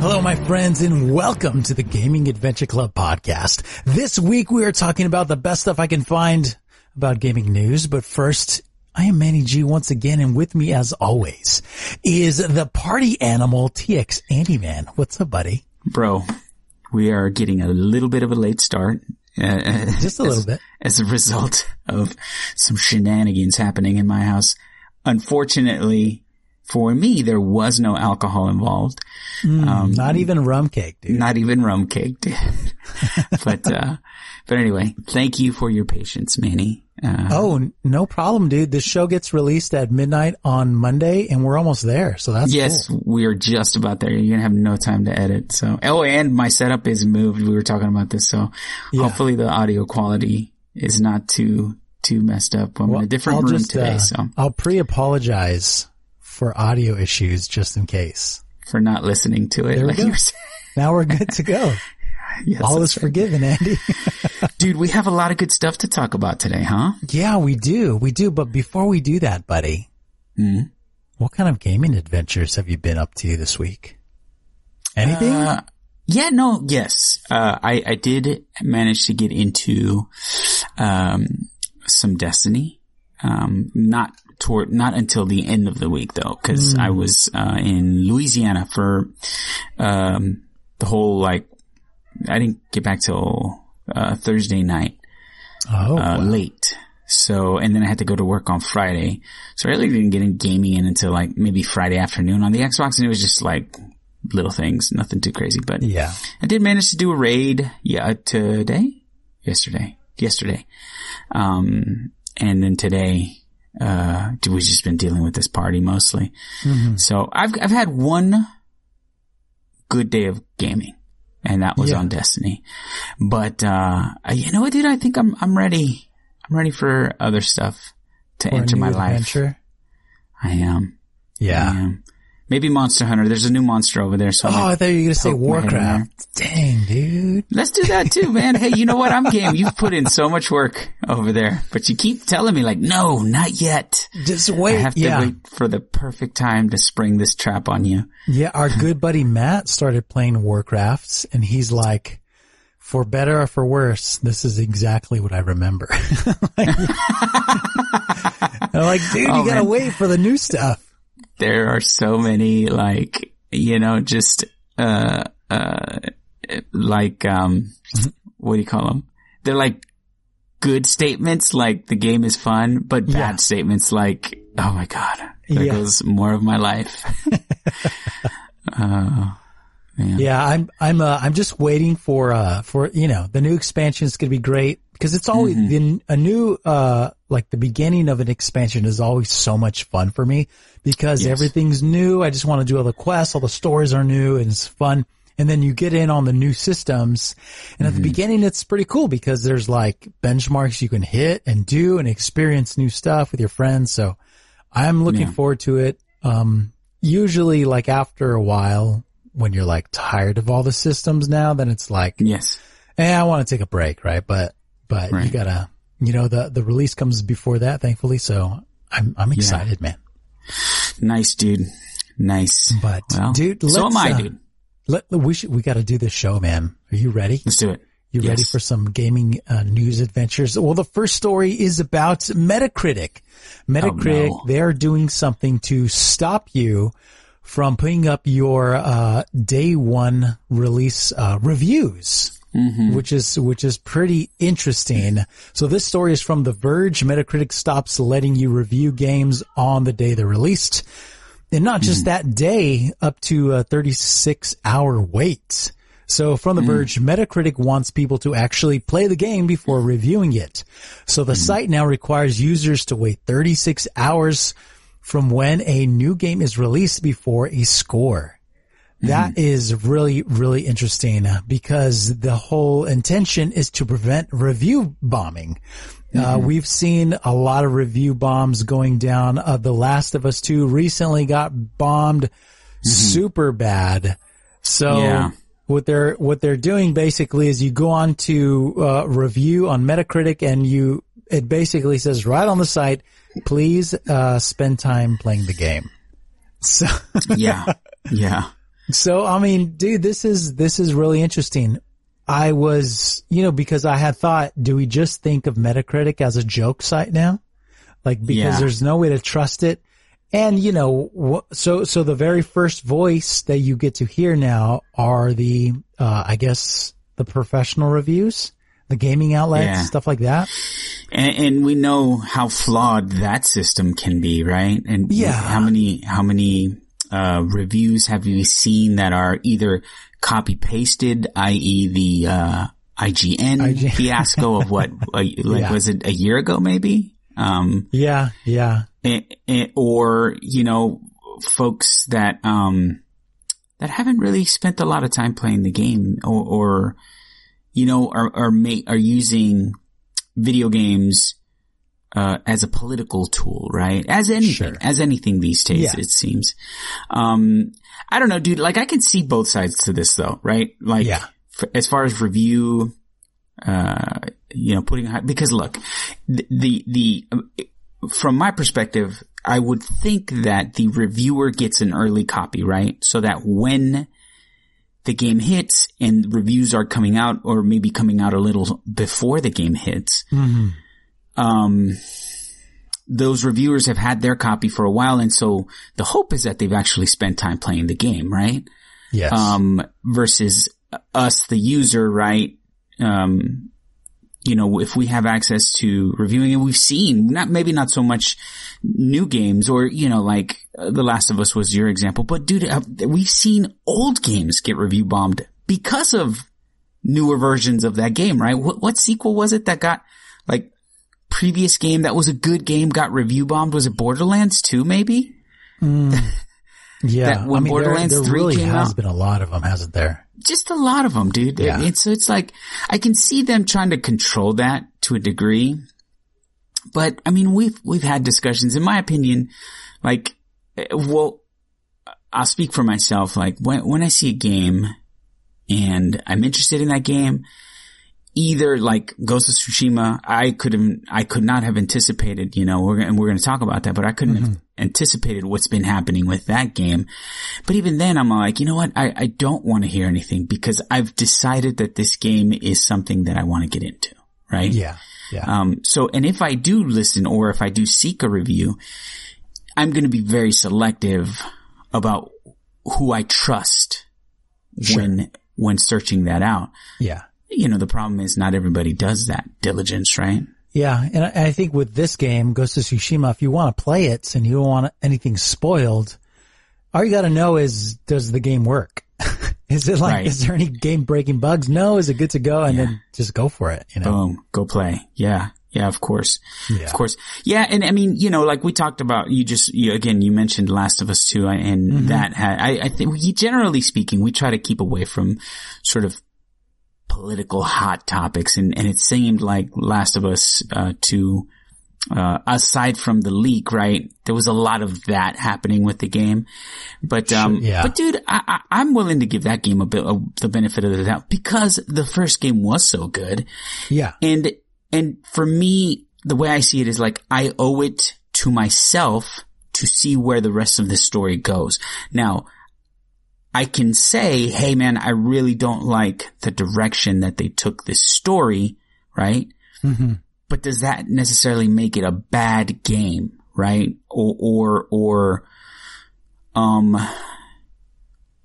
Hello, my friends, and welcome to the Gaming Adventure Club podcast. This week we are talking about the best stuff I can find about gaming news, but first, I am Manny G once again, and with me as always is the party animal TX Andy Man. What's up, buddy? Bro, we are getting a little bit of a late start. Uh, Just a as, little bit. As a result of some shenanigans happening in my house. Unfortunately, for me, there was no alcohol involved. Mm, um, not even rum cake, dude. Not even rum cake, dude. but, uh, but anyway, thank you for your patience, Manny. Uh, oh, no problem, dude. This show gets released at midnight on Monday and we're almost there. So that's Yes, cool. we are just about there. You're going to have no time to edit. So, oh, and my setup is moved. We were talking about this. So yeah. hopefully the audio quality is not too, too messed up. I'm well, in a different I'll room just, today. Uh, so I'll pre-apologize for audio issues just in case. For not listening to it. There like we go. now we're good to go. yes, All is right. forgiven, Andy. Dude, we have a lot of good stuff to talk about today, huh? Yeah, we do. We do. But before we do that, buddy, mm what kind of gaming adventures have you been up to this week? Anything? Uh, yeah, no, yes. Uh, I, I did manage to get into, um, some Destiny. Um, not toward, not until the end of the week though, cause mm. I was, uh, in Louisiana for, um, the whole like, I didn't get back till, uh, Thursday night. Oh, uh, wow. late. So, and then I had to go to work on Friday. So I really didn't get in gaming in until like maybe Friday afternoon on the Xbox and it was just like little things, nothing too crazy, but yeah, I did manage to do a raid. Yeah, today, yesterday, yesterday. Um, and then today, uh, we've just been dealing with this party mostly. Mm-hmm. So I've, I've had one good day of gaming and that was Yeah. on Destiny. But, uh, you know what, dude? I think I'm, I'm ready. I'm ready for other stuff to For enter my life. I am. Yeah. I am. Maybe Monster Hunter. There's a new monster over there. So Oh, I thought you were going to say poke my head in Warcraft. Dang, dude. Let's do that too, man. Hey, you know what? I'm game. You've put in so much work over there, but you keep telling me like, no, not yet. Just wait. I have to yeah. wait for the perfect time to spring this trap on you. Yeah. Our good buddy Matt started playing Warcraft and he's like, for better or for worse, this is exactly what I remember. like, I'm like, dude, Oh, you gotta man. wait for the new stuff. There are so many like, you know, just, uh, uh, like, um, what do you call them? They're like good statements, like the game is fun, but bad Yeah. statements like, oh my God, there Yeah. goes more of my life. uh, man. Yeah, I'm I'm uh, I'm just waiting for uh for you know the new expansion is going to be great because it's always Mm-hmm. been a new uh like the beginning of an expansion is always so much fun for me because Yes. everything's new. I just want to do all the quests, all the stories are new, and it's fun. And then you get in on the new systems, and at Mm-hmm. the beginning it's pretty cool because there's like benchmarks you can hit and do and experience new stuff with your friends. So I'm looking Yeah. forward to it. Um, usually like after a while, when you're like tired of all the systems now, then it's like, Yes. eh, I want to take a break, right? But, but you gotta, you know, the, the release comes before that, thankfully. So I'm, I'm excited, man. Nice, dude. Nice. But Well, dude, so am I, uh, dude. Let, we should, we gotta do this show, man. Are you ready? Let's do it. You ready for some gaming uh, news adventures? Well, the first story is about Metacritic. Metacritic, Oh, no. they're doing something to stop you from putting up your uh, day one release uh, reviews. Mm-hmm. Which is which is pretty interesting. So this story is from The Verge. Metacritic stops letting you review games on the day they're released, and not just mm. that day, up to a 36 hour wait. So from The mm. Verge, Metacritic wants people to actually play the game before reviewing it. So the mm. site now requires users to wait 36 hours from when a new game is released before a score. That is really, really interesting uh, because the whole intention is to prevent review bombing. Uh, we've seen a lot of review bombs going down. Uh, the Last of Us 2 recently got bombed super bad. So Yeah. what they're, what they're doing basically is you go on to, uh, review on Metacritic and you, it basically says right on the site, please, uh, spend time playing the game. So, Yeah. Yeah. So I mean, dude, this is this is really interesting. I was, you know, because I had thought, do we just think of Metacritic as a joke site now? Like because Yeah. there's no way to trust it. And you know, so so the very first voice that you get to hear now are the, uh, I guess, the professional reviews, the gaming outlets, Yeah. stuff like that. And, and we know how flawed that system can be, right? And Yeah. how many, how many, uh, reviews have you seen that are either copy pasted, i.e. the, uh, IGN IG fiasco of what, like, Yeah. was it a year ago maybe? Um, Yeah, yeah, eh, eh, or, you know, folks that, um, that haven't really spent a lot of time playing the game or, or you know, are, are ma- are using video games, uh, as a political tool, right? As anything, Sure. as anything these days, Yeah. it seems. Um, I don't know, dude, like I can see both sides to this though, right? Like, Yeah. f- as far as review, uh, you know, putting, high- because look, the, the, the, from my perspective, I would think that the reviewer gets an early copy, right? So that when the game hits and reviews are coming out or maybe coming out a little before the game hits, hmm um, those reviewers have had their copy for a while. And so the hope is that they've actually spent time playing the game, right? yes, um, versus us, the user, right? Um, you know, if we have access to reviewing and we've seen not, maybe not so much new games or, you know, like uh, The Last of Us was your example, but dude, uh, we've seen old games get review bombed because of newer versions of that game, right? What, what sequel was it that got like previous game that was a good game got review bombed? Was it Borderlands 2 maybe? yeah. that when I mean, there- Borderlands there, 3 really came has out- been a lot of them, hasn't there? just a lot of them, dude. Yeah. So it's like, I can see them trying to control that to a degree. But I mean, we've, we've had discussions, in my opinion, like, eh, well, I'll speak for myself. Like when, when I see a game and I'm interested in that game, either like Ghost of Tsushima, I could have, I could not have anticipated, you know, we're, and we're going to talk about that, but I couldn't have anticipated what's been happening with that game. But even then I'm like, you know what? I, I don't want to hear anything because I've decided that this game is something that I want to get into. Right. Yeah, yeah. Um, so, and if I do listen or if I do seek a review, I'm going to be very selective about who I trust when, when searching that out. yeah. You know, the problem is not everybody does that diligence, right? Yeah, and I I think with this game, Ghost of Tsushima, if you want to play it and you don't want anything spoiled, all you got to know is does the game work? is it like Right. is there any game breaking bugs? No, is it good to go? And then just go for it. You know? Boom, go play. Yeah. Yeah, of course. Yeah. Of course. Yeah. And I mean, you know, like we talked about, you just, you, again, you mentioned Last of Us 2 and Mm-hmm. that had, I, I think generally speaking, we try to keep away from sort of political hot topics and, and it seemed like Last of Us, uh, 2, uh, aside from the leak, right? There was a lot of that happening with the game, but, um, yeah. but dude, I, I, I'm willing to give that game a bit of the benefit of the doubt because the first game was so good. Yeah, And, and for me, the way I see it is like, I owe it to myself to see where the rest of the story goes. Now, I can say, hey man, I really don't like the direction that they took this story, right? hmm But does that necessarily make it a bad game, right? Or, or, or, um,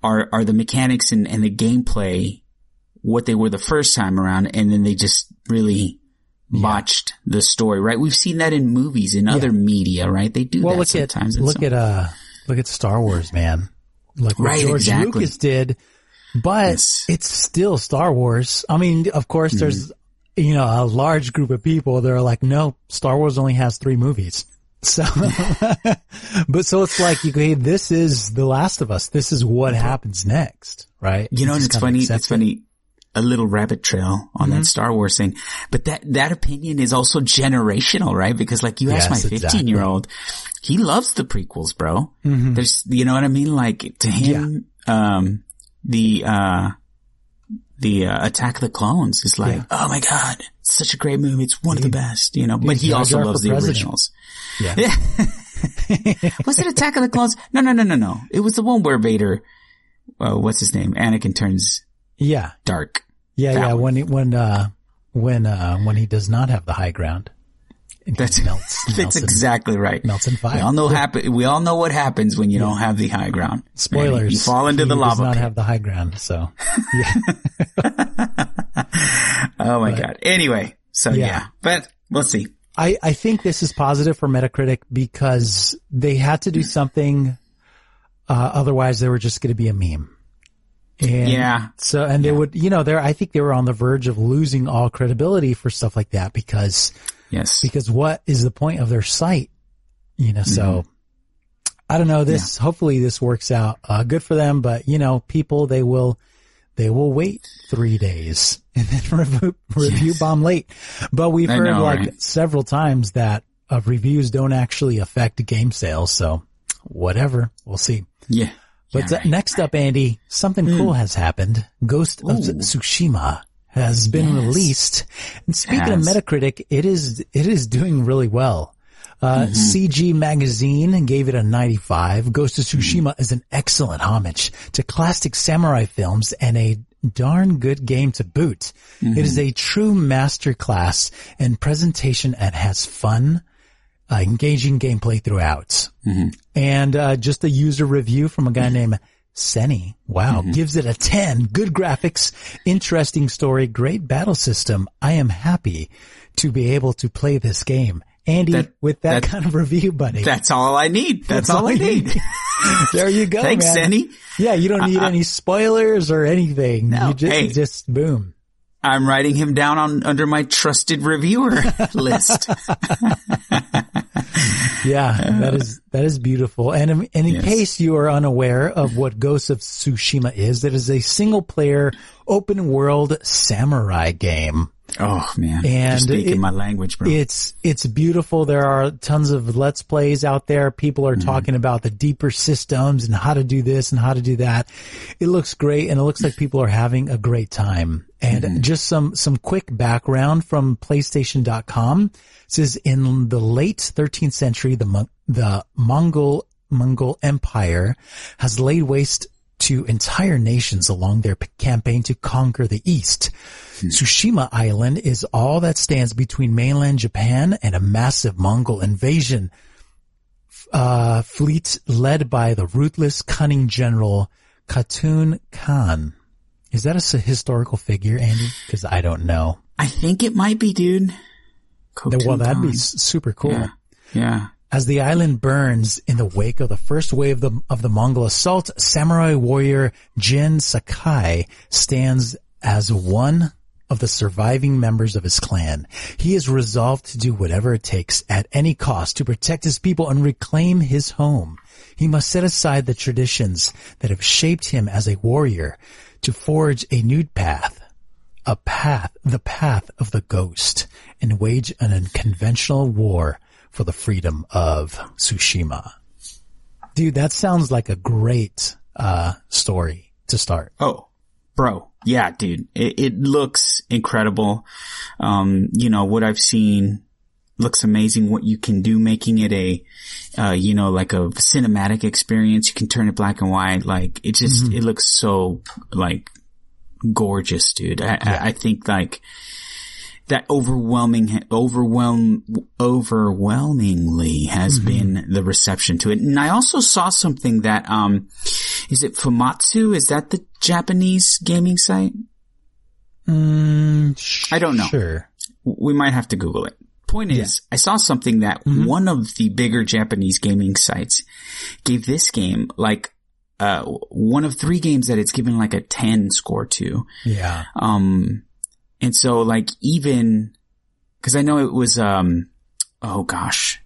are, are the mechanics and, and the gameplay what they were the first time around and then they just really botched the story, right? We've seen that in movies, in other media, right? They do well, that look at sometimes. in look some- at uh look at Star Wars, man. Like what Right, George exactly. Lucas did, but Yes. it's still Star Wars. I mean, of course, Mm-hmm. there's you know a large group of people that are like, no, Star Wars only has three movies. So, but so it's like you go, hey, this is The Last of Us. This is what happens next, right? You know, and it's funny. It's it. A little rabbit trail on Mm-hmm. that Star Wars thing, but that that opinion is also generational, right? Because like you ask Yes, my fifteen year old, he loves the prequels, bro. Mm-hmm. There's, you know what I mean? Like to him, um, the uh, the uh, Attack of the Clones is like, Yeah. oh my god, it's such a great movie. It's one of the best, you know. But he Jar also loves the president. originals. Yeah. Was it Attack of the Clones? No, no, no, no, no. It was the one where Vader, uh, what's his name? Anakin turns Yeah. dark. Yeah. That yeah. one. When, he, when, uh, when, uh, when he does not have the high ground. That's- melts, That's melts in- exactly right. melts in We all know happen. We all know what happens when you don't have the high ground. Spoilers. You fall into he the does lava. not pit. have the high ground. So yeah. oh my god. Anyway, so Yeah. yeah. but we'll see. I, I think this is positive for Metacritic because they had to do something. Uh, otherwise they were just going to be a meme. And Yeah. So, and they would, you know, they're, I think they were on the verge of losing all credibility for stuff like that because, Yes. because what is the point of their site? You know, so Mm-hmm. I don't know this, hopefully this works out, uh, good for them, but you know, people, they will, they will wait three days and then review, review bomb late. But we've I heard know, like right? several times that uh, reviews don't actually affect game sales. So whatever, we'll see. yeah. But uh, next up, Andy, something cool has happened. Ghost of Ooh. Tsushima has been Yes. released. And speaking of Metacritic, it is, it is doing really well. Uh, CG Magazine gave it a 95. Ghost of Tsushima is an excellent homage to classic samurai films and a darn good game to boot. It is a true masterclass in presentation and has fun, uh, engaging gameplay throughout. And uh, just a user review from a guy named Senny. Wow. Gives it a 10. Good graphics, interesting story, great battle system. I am happy to be able to play this game. Andy, That- with that, that- kind of review, buddy. That's all I need. That's, all I you need. there you go. Thanks, man. Sandy. Yeah, you don't need any spoilers or anything. No, you just, hey. just boom. I'm writing him down on under my trusted reviewer list. Yeah, that is that is beautiful. And, in- and in Yes. case you are unaware of what Ghost of Tsushima is, it is a single player open world samurai game. Oh man, And You're speaking it- my language, bro. It's it's beautiful. There are tons of let's plays out there. People are mm-hmm. talking about the deeper systems and how to do this and how to do that. It looks great and it looks like people are having a great time. And mm-hmm. just some some quick background from PlayStation.com It says in the late 13th century, the Mon- the Mongol Mongol Empire has laid waste to entire nations along their campaign to conquer the East. Tsushima Island is all that stands between mainland Japan and a massive Mongol invasion uh, fleet led by the ruthless, cunning general Khotun Khan. Is that a historical figure, Andy? Because I don't know. I think it might be, dude. well, that'd be super cool. Khan. Yeah. As the island burns in the wake of the first wave of the, of the Mongol assault, samurai warrior Jin Sakai stands as one of the surviving members of his clan. He is resolved to do whatever it takes at any cost to protect his people and reclaim his home. He must set aside the traditions that have shaped him as a warrior to forge a new path a path, the path of the ghost, and wage an unconventional war for the freedom of Tsushima. Dude, that sounds like a great, uh, story to start. Oh, bro. Yeah, dude. It, it looks incredible. Um, you know, what I've seen looks amazing. What you can do making it a, uh, you know, like a cinematic experience. You can turn it black and white. Like it just, it looks so like gorgeous, dude. I, I, I think like that overwhelming, overwhelm, overwhelmingly has been the reception to it. And I also saw something that, um, is it Fumatsu? Is that the Japanese gaming site? Mm, I don't know. Sure. We might have to Google it. Point is, I saw something that one of the bigger Japanese gaming sites gave this game like, uh, one of three games that it's given like a 10 score to. Yeah. Um, and so like even, cause I know it was, um, oh gosh,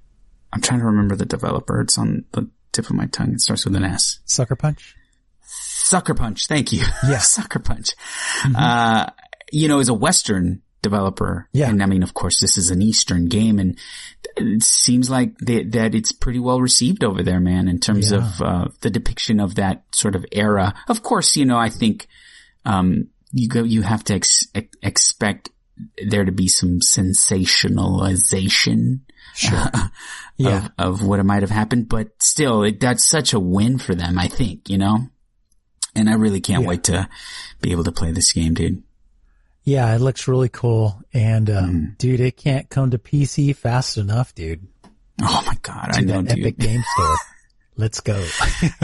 I'm trying to remember the developer. It's on the tip of my tongue. It starts with an S. Sucker Punch. Sucker Punch. Thank you. Yeah. Sucker Punch. Uh, you know, is a Western developer. Yeah. And I mean, of course, this is an Eastern game and it seems like they, that it's pretty well received over there, man, in terms Yeah. of, uh, the depiction of that sort of era. Of course, you know, I think, um, you go, you have to ex- ex- expect there to be some sensationalization Sure. Yeah. of, of what might have happened, but still, it, that's such a win for them, I think, you know? And I really can't Yeah. wait to be able to play this game, dude. Yeah, it looks really cool. And, um, Mm. dude, it can't come to PC fast enough, dude. Oh my God. I know, Epic dude. Game Store. Let's go.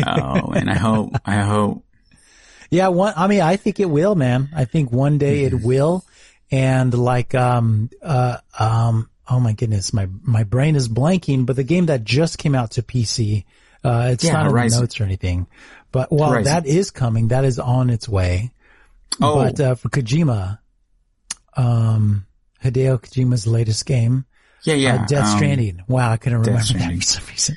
oh, and I hope, I hope. Yeah, one, I mean, I think it will, man. I think one day Mm-hmm. it will. And like, um, uh, um, oh my goodness, my, my brain is blanking, but the game that just came out to PC, uh, it's Yeah, not in the notes or anything, but well, Horizon. that is coming. That is on its way. Oh, But, uh, for Kojima, um, Hideo Kojima's latest game, yeah, yeah. uh, Death um, Stranding. Wow, I couldn't remember that for some reason.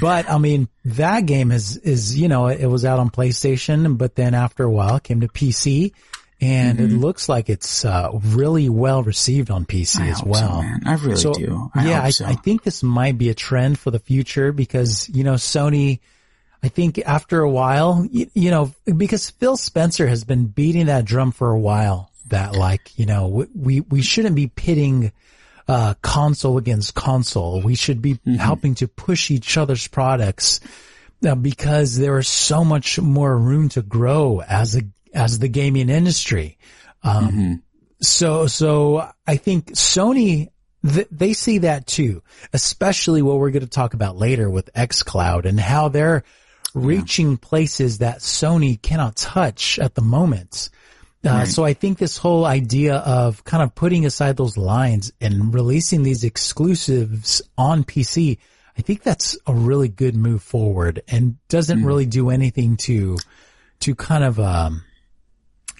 But I mean, that game is is you know it was out on PlayStation, but then after a while it came to PC, and Mm-hmm. it looks like it's uh, really well received on PC I as so, well. man. I really So, do. I yeah, hope I, so. I think this might be a trend for the future because you know Sony. I think after a while, you, you know, because Phil Spencer has been beating that drum for a while that like, you know, we, we, we shouldn't be pitting, uh, console against console. We should be helping to push each other's products uh, because there is so much more room to grow as a, as the gaming industry. Um, so, so I think Sony, th- they see that too, especially what we're going to talk about later with xCloud and how they're reaching places that Sony cannot touch at the moment. Uh, So I think this whole idea of kind of putting aside those lines and releasing these exclusives on PC, I think that's a really good move forward and doesn't really do anything to, to kind of, um,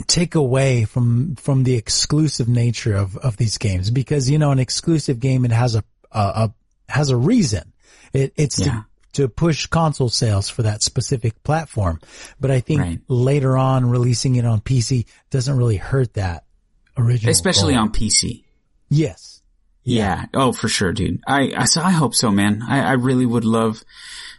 take away from, from the exclusive nature of, of these games because, you know, an exclusive game, it has a, a, a has a reason. It, it's Yeah. to, to push console sales for that specific platform. But I think Right. later on releasing it on PC doesn't really hurt that original. Especially goal. on PC. Yes. Yeah. Oh, for sure, dude. I, I, so I hope so, man. I, I really would love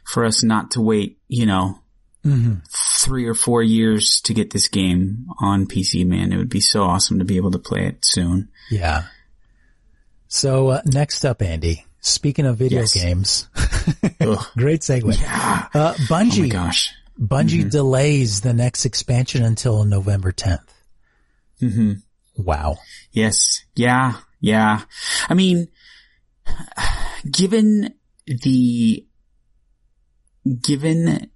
for us not to wait, you know, hmm three or four years to get this game on PC, man. It would be so awesome to be able to play it soon. Yeah. So uh, next up, Andy. Speaking of video Yes. games. Great segue. Yeah. Uh, Oh Bungie. my gosh. Bungie delays the next expansion until November 10th. hmm Wow. Yes. Yeah. Yeah. I mean, given the, given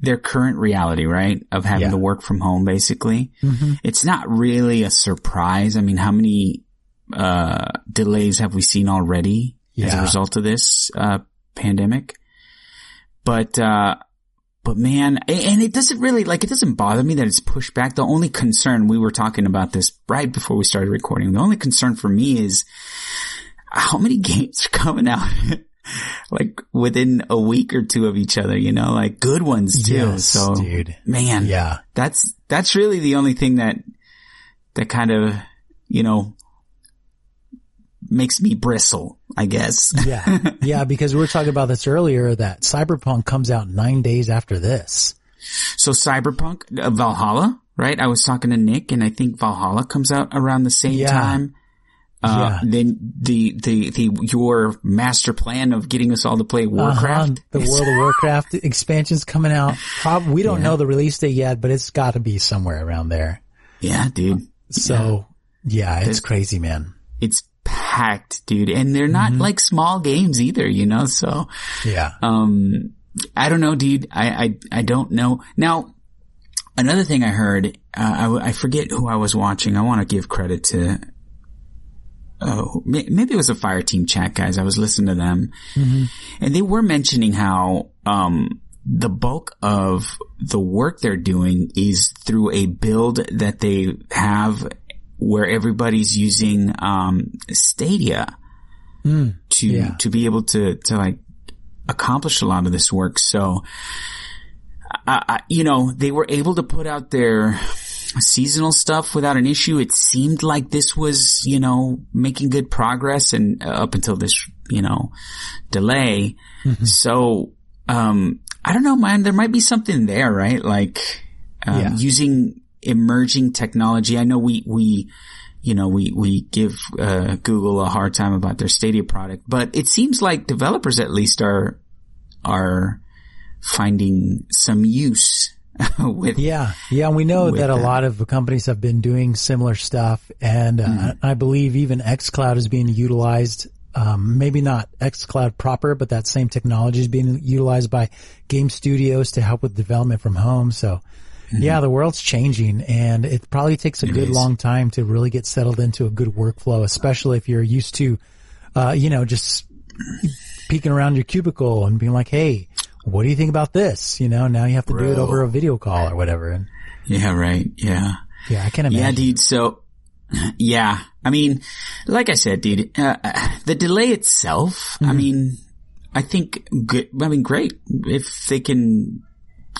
their current reality, right? Of having Yeah. to work from home, basically, hmm it's not really a surprise. I mean, how many, uh, delays have we seen already as a result of this, uh, pandemic? But, uh, but man, and it doesn't really, like, it doesn't bother me that it's pushed back. The only concern, we were talking about this right before we started recording. The only concern for me is how many games are coming out like within a week or two of each other, you know, like good ones too. Yes, so dude. man, Yeah. that's, that's really the only thing that, that kind of, you know, makes me bristle, I guess. Yeah. Yeah. Because we were talking about this earlier that Cyberpunk comes out nine days after this. So Cyberpunk, uh, Valhalla, right? I was talking to Nick and I think Valhalla comes out around the same Yeah. time. Uh, Yeah. then the, the, the, your master plan of getting us all to play Warcraft. Uh-huh. The World of Warcraft expansion's coming out. Prob- we don't know the release date yet, but it's got to be somewhere around there. Yeah, dude. So yeah, it's There's- crazy, man. It's packed, dude. And they're not Mm-hmm. like small games either, you know? So, Yeah. um, I don't know, dude. I, I, I don't know. Now, another thing I heard, uh, I, I forget who I was watching. I want to give credit to, oh, maybe it was a fire team chat guys. I was listening to them and they were mentioning how, um, the bulk of the work they're doing is through a build that they have where everybody's using, um, Stadia. to, yeah. to be able to, to like accomplish a lot of this work. So, I, I, you know, they were able to put out their seasonal stuff without an issue. It seemed like this was, you know, making good progress and uh, up until this, you know, delay. So, um, I don't know, man, there might be something there, right? Like, um, Yeah. using emerging technology. I know we, we, you know, we, we give, uh, Google a hard time about their Stadia product, but it seems like developers at least are, are finding some use with, Yeah, yeah, and we know that a lot of companies have been doing similar stuff, and uh, Mm-hmm. I believe even XCloud is being utilized. Um, maybe not XCloud proper, but that same technology is being utilized by game studios to help with development from home. So, yeah, the world's changing, and it probably takes a Mm-hmm. It good is. long time to really get settled into a good workflow, especially if you're used to, uh, you know, just peeking around your cubicle and being like, "Hey, what do you think about this?" You know, now you have to do it over a video call or whatever. And yeah, right. Yeah. yeah, I can imagine. Yeah, dude. So, yeah, I mean, like I said, dude, uh, the delay itself, I mean, I think good, I mean, great. If they can,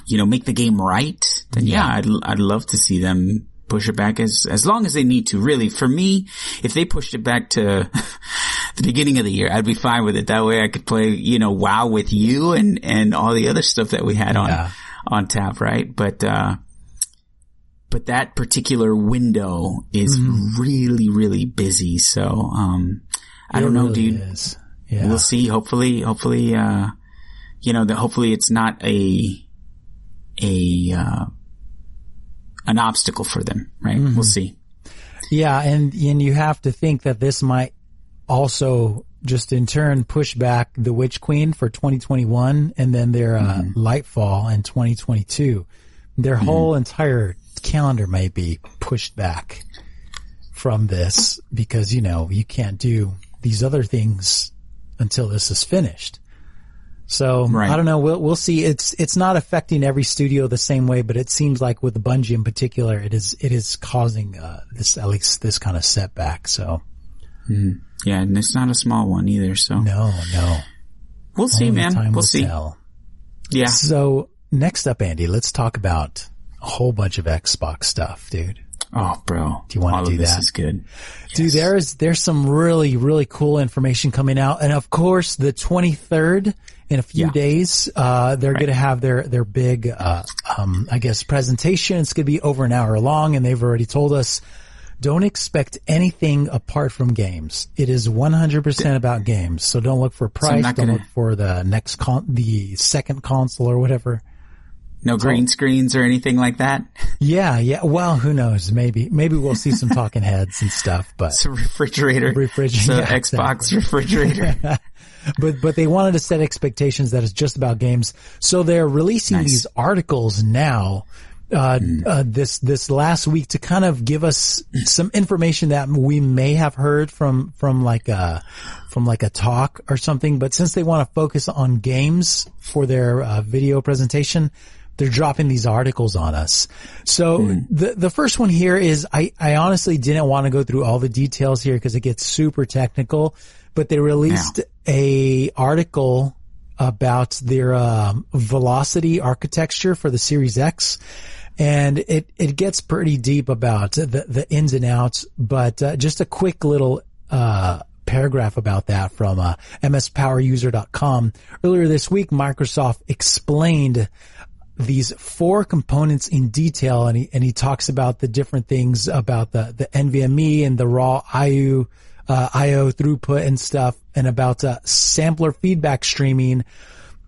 you know, make the game right, then yeah, I'd, I'd love to see them push it back as, as long as they need to. Really, for me, if they pushed it back to the beginning of the year, I'd be fine with it. That way I could play, you know, WoW with you and, and all the other stuff that we had on, Yeah. on tap, right? But, uh, but that particular window is really, really busy. So, um, I It don't know, really dude. is. Yeah. We'll see. Hopefully, hopefully, uh, you know, that hopefully it's not a, a, uh, an obstacle for them, right? We'll see. Yeah, and and you have to think that this might also just in turn push back the Witch Queen for 2021 and then their uh, Lightfall in 2022. Their whole entire calendar may be pushed back from this because you know you can't do these other things until this is finished. So Right. I don't know. We'll we'll see. It's it's not affecting every studio the same way, but it seems like with Bungie in particular, it is it is causing uh, this at least this kind of setback. So Yeah, and it's not a small one either. So no, no. we'll see, man. We'll see. tell. Yeah. So next up, Andy, let's talk about a whole bunch of Xbox stuff, dude. Oh, bro. Do you wanna All do of this that? is good. Dude, there is there's some really really cool information coming out, and of course the 23rd in a few Yeah. days, uh, they're going to have their their big, uh, um, I guess presentation. It's going to be over an hour long, and they've already told us don't expect anything apart from games. It is 100% about games, so don't look for price. don't gonna- look for the next con, the second console or whatever. No green screens or anything like that. Yeah, yeah. Well, who knows? Maybe maybe we'll see some talking heads and stuff, but. It's a refrigerator. Refrigerator, So yeah, Xbox refrigerator. but but they wanted to set expectations that it's just about games. So they're releasing Nice. these articles now. Uh, uh, this this last week to kind of give us some information that we may have heard from from like a from like a talk or something. But since they want to focus on games for their uh, video presentation, they're dropping these articles on us. So the the first one here is I I honestly didn't want to go through all the details here because it gets super technical, but they released a article about their um, velocity architecture for the Series X. And it, it gets pretty deep about the, the ins and outs, but uh, just a quick little uh, paragraph about that from uh, mspoweruser.com. Earlier this week, Microsoft explained these four components in detail and he, and he talks about the different things about the, the NVMe and the raw IO, uh, IO throughput and stuff and about uh, sampler feedback streaming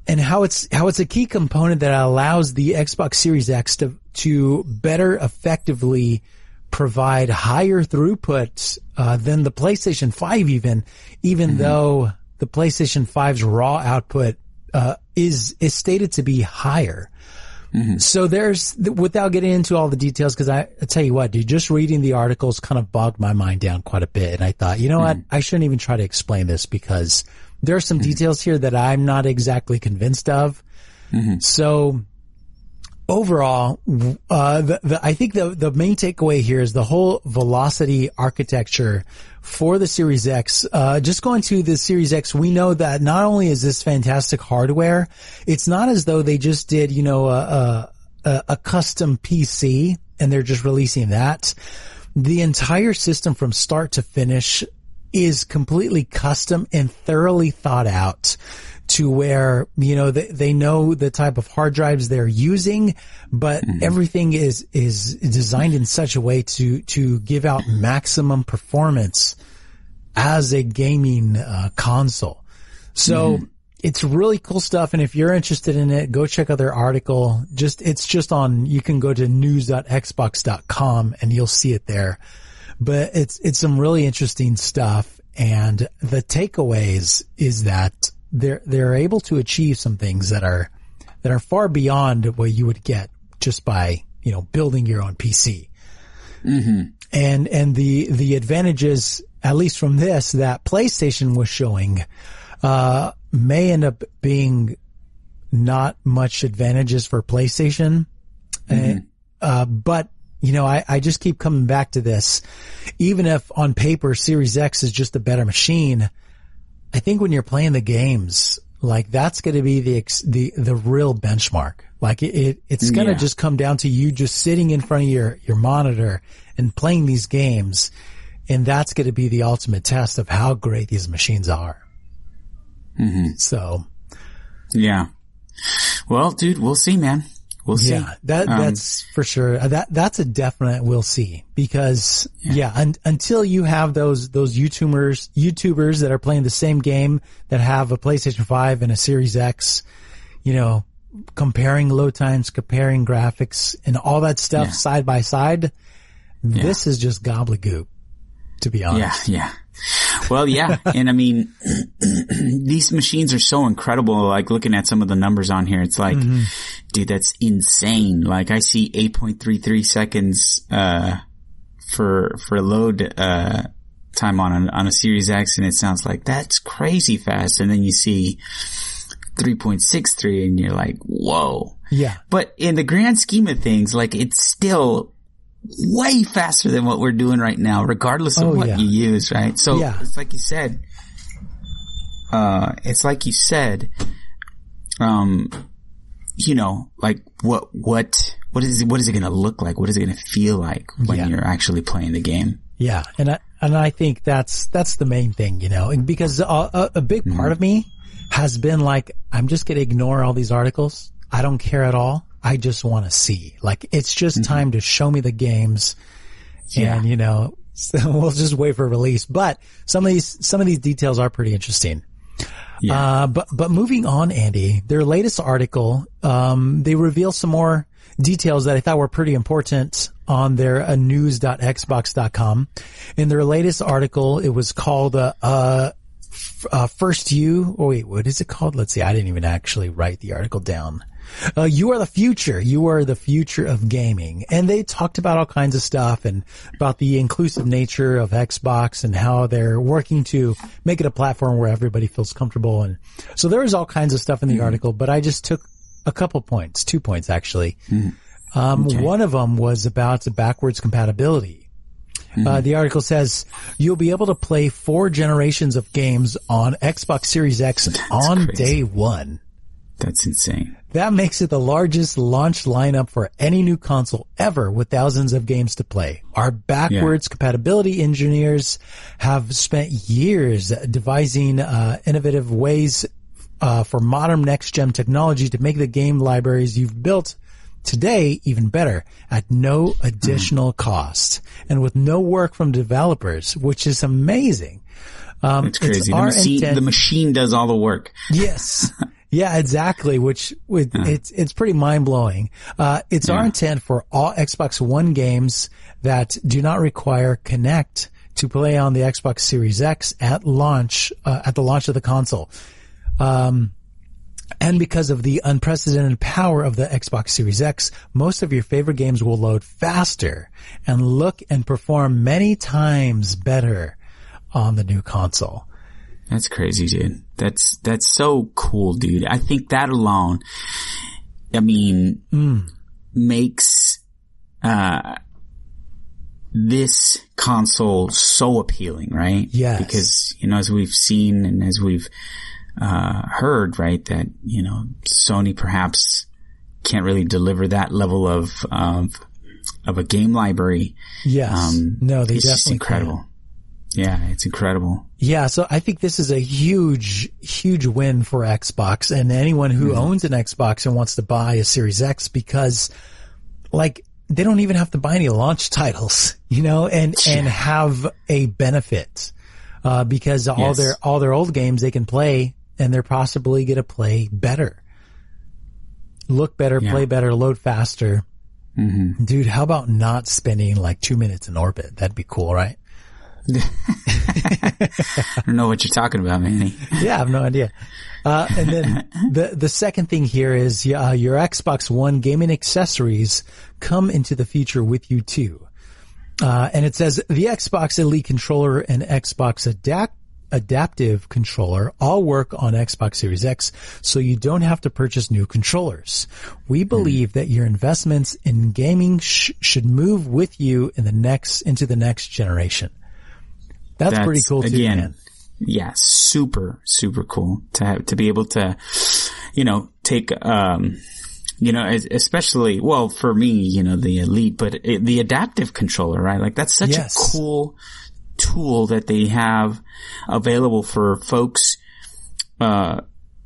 and how it's how it's a key component that allows the Xbox Series X to to better effectively provide higher throughput uh, than the PlayStation 5 even even though the PlayStation 5's raw output uh, is is stated to be higher. Mm-hmm. So there's, without getting into all the details, because I, I tell you what, dude, just reading the articles kind of bogged my mind down quite a bit. And I thought, you know what, mm-hmm. I shouldn't even try to explain this because there are some mm-hmm. details here that I'm not exactly convinced of. So overall, uh, the, the, I think the, the main takeaway here is the whole velocity architecture for the Series X. Uh, just going to the Series X, we know that not only is this fantastic hardware, it's not as though they just did, you know, a, a, a custom PC and they're just releasing that. The entire system from start to finish is completely custom and thoroughly thought out to where, you know, they, they know the type of hard drives they're using, but mm-hmm. everything is, is designed in such a way to, to give out maximum performance as a gaming uh, console. So mm-hmm. it's really cool stuff. And if you're interested in it, go check out their article. Just, it's just on, you can go to news.xbox.com and you'll see it there. But it's, it's some really interesting stuff. And the takeaways is that they're they're able to achieve some things that are that are far beyond what you would get just by you know building your own PC. Mm-hmm. And and the the advantages, at least from this, that PlayStation was showing, uh, may end up being not much advantages for PlayStation. Mm-hmm. Uh, but you know, I, I just keep coming back to this. Even if on paper Series X is just a better machine, I think when you're playing the games, like that's going to be the, the, the real benchmark. Like it, it it's going to yeah. just come down to you just sitting in front of your, your monitor and playing these games. And that's going to be the ultimate test of how great these machines are. Mm-hmm. So. Yeah. Well, dude, we'll see, man. We'll see. Yeah, that um, that's for sure. Uh, that that's a definite we'll see because yeah, yeah un, until you have those those YouTubers YouTubers that are playing the same game that have a PlayStation 5 and a Series X, you know, comparing load times, comparing graphics and all that stuff yeah. side by side, this is just gobbledygook to be honest. Yeah, yeah. Well, yeah. and I mean, these machines are so incredible. Like looking at some of the numbers on here, it's like, mm-hmm. dude, that's insane. Like I see 8.33 seconds, uh, for, for load, uh, time on a, on a Series X and it sounds like that's crazy fast. And then you see 3.63 and you're like, whoa. Yeah. But in the grand scheme of things, like it's still way faster than what we're doing right now, regardless of oh, what yeah. you use, right? So yeah. it's like you said, uh, it's like you said, um, you know, like what, what, what is, what is it going to look like? What is it going to feel like when yeah. you're actually playing the game? Yeah. And I, and I think that's, that's the main thing, you know, because a, a, a big part mm-hmm. of me has been like, I'm just going to ignore all these articles. I don't care at all. I just want to see. Like it's just mm-hmm. time to show me the games, yeah. and you know, so we'll just wait for release. But some of these some of these details are pretty interesting. Yeah. Uh, but but moving on, Andy, their latest article, um, they reveal some more details that I thought were pretty important on their uh, news.xbox.com. In their latest article, it was called uh, uh, uh, First You. Oh wait, what is it called? Let's see. I didn't even actually write the article down. Uh, you are the future. You are the future of gaming. And they talked about all kinds of stuff and about the inclusive nature of Xbox and how they're working to make it a platform where everybody feels comfortable. And so there was all kinds of stuff in the mm article, but I just took a couple points, two points actually. mm Um, okay. one of them was about the backwards compatibility. Mm-hmm. Uh, the article says you'll be able to play four generations of games on Xbox Series X on crazy. day one. That's insane. That makes it the largest launch lineup for any new console ever with thousands of games to play. Our backwards yeah. compatibility engineers have spent years devising uh, innovative ways uh, for modern next gen technology to make the game libraries you've built today even better at no additional mm. cost and with no work from developers, which is amazing. Um, it's crazy. It's the, machine, intent- the machine does all the work. Yes. Yeah, exactly. Which with huh. it's it's pretty mind blowing. Uh, it's yeah. our intent for all Xbox One games that do not require Kinect to play on the Xbox Series X at launch uh, at the launch of the console. Um, and because of the unprecedented power of the Xbox Series X, most of your favorite games will load faster and look and perform many times better on the new console. That's crazy, dude. That's, that's so cool, dude. I think that alone, I mean, mm. makes, uh, this console so appealing, right? Yes. Because, you know, as we've seen and as we've, uh, heard, right, that, you know, Sony perhaps can't really deliver that level of, of, of a game library. Yes. Um, no, they it's definitely just incredible. can. Yeah, it's incredible. Yeah, so I think this is a huge, huge win for Xbox and anyone who owns an Xbox and wants to buy a Series X because, like, they don't even have to buy any launch titles, you know, and and have a benefit uh, because all Yes. their all their old games they can play and they're possibly going to play better, look better, Yeah. play better, load faster. Dude, how about not spending like two minutes in orbit? That'd be cool, right? I don't know what you're talking about, Manny. yeah, I have no idea. Uh, and then the the second thing here is uh, your Xbox One gaming accessories come into the future with you too. Uh, and it says the Xbox Elite controller and Xbox Adapt adaptive controller all work on Xbox Series X, so you don't have to purchase new controllers. We believe that your investments in gaming sh- should move with you in the next into the next generation. That's, pretty cool too, again, man. Yeah, super, super cool to have, to be able to, you know, take, um, you know, especially, well, for me, you know, the elite, but it, the adaptive controller, right? Like that's such Yes. a cool tool that they have available for folks, uh,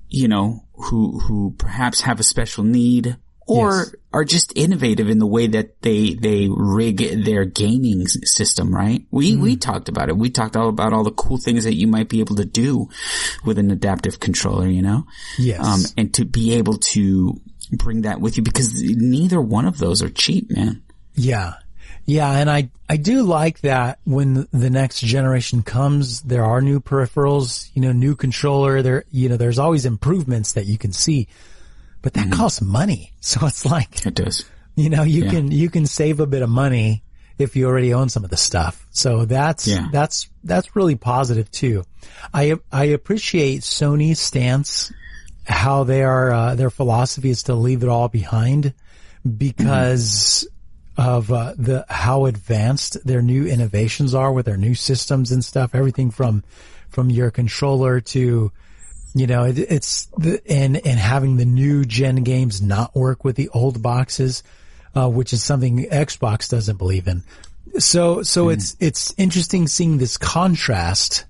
you know, who, who perhaps have a special need or Yes. are just innovative in the way that they, they rig their gaming system, right? We, Mm-hmm. we talked about it. We talked all about all the cool things that you might be able to do with an adaptive controller, you know? Yes. Um, and to be able to bring that with you because neither one of those are cheap, man. Yeah. Yeah. And I, I do like that when the next generation comes, there are new peripherals, you know, new controller there, you know, there's always improvements that you can see, but that costs money. So it's like, It does. you know, you Yeah. can, you can save a bit of money if you already own some of the stuff. So that's, Yeah. that's, that's really positive too. I, I appreciate Sony's stance, how they are, uh, their philosophy is to leave it all behind because of, uh, the, how advanced their new innovations are with their new systems and stuff. Everything from, from your controller to, you know, it, it's the, and, and having the new gen games not work with the old boxes, uh, which is something Xbox doesn't believe in. So, so it's, it's interesting seeing this contrast,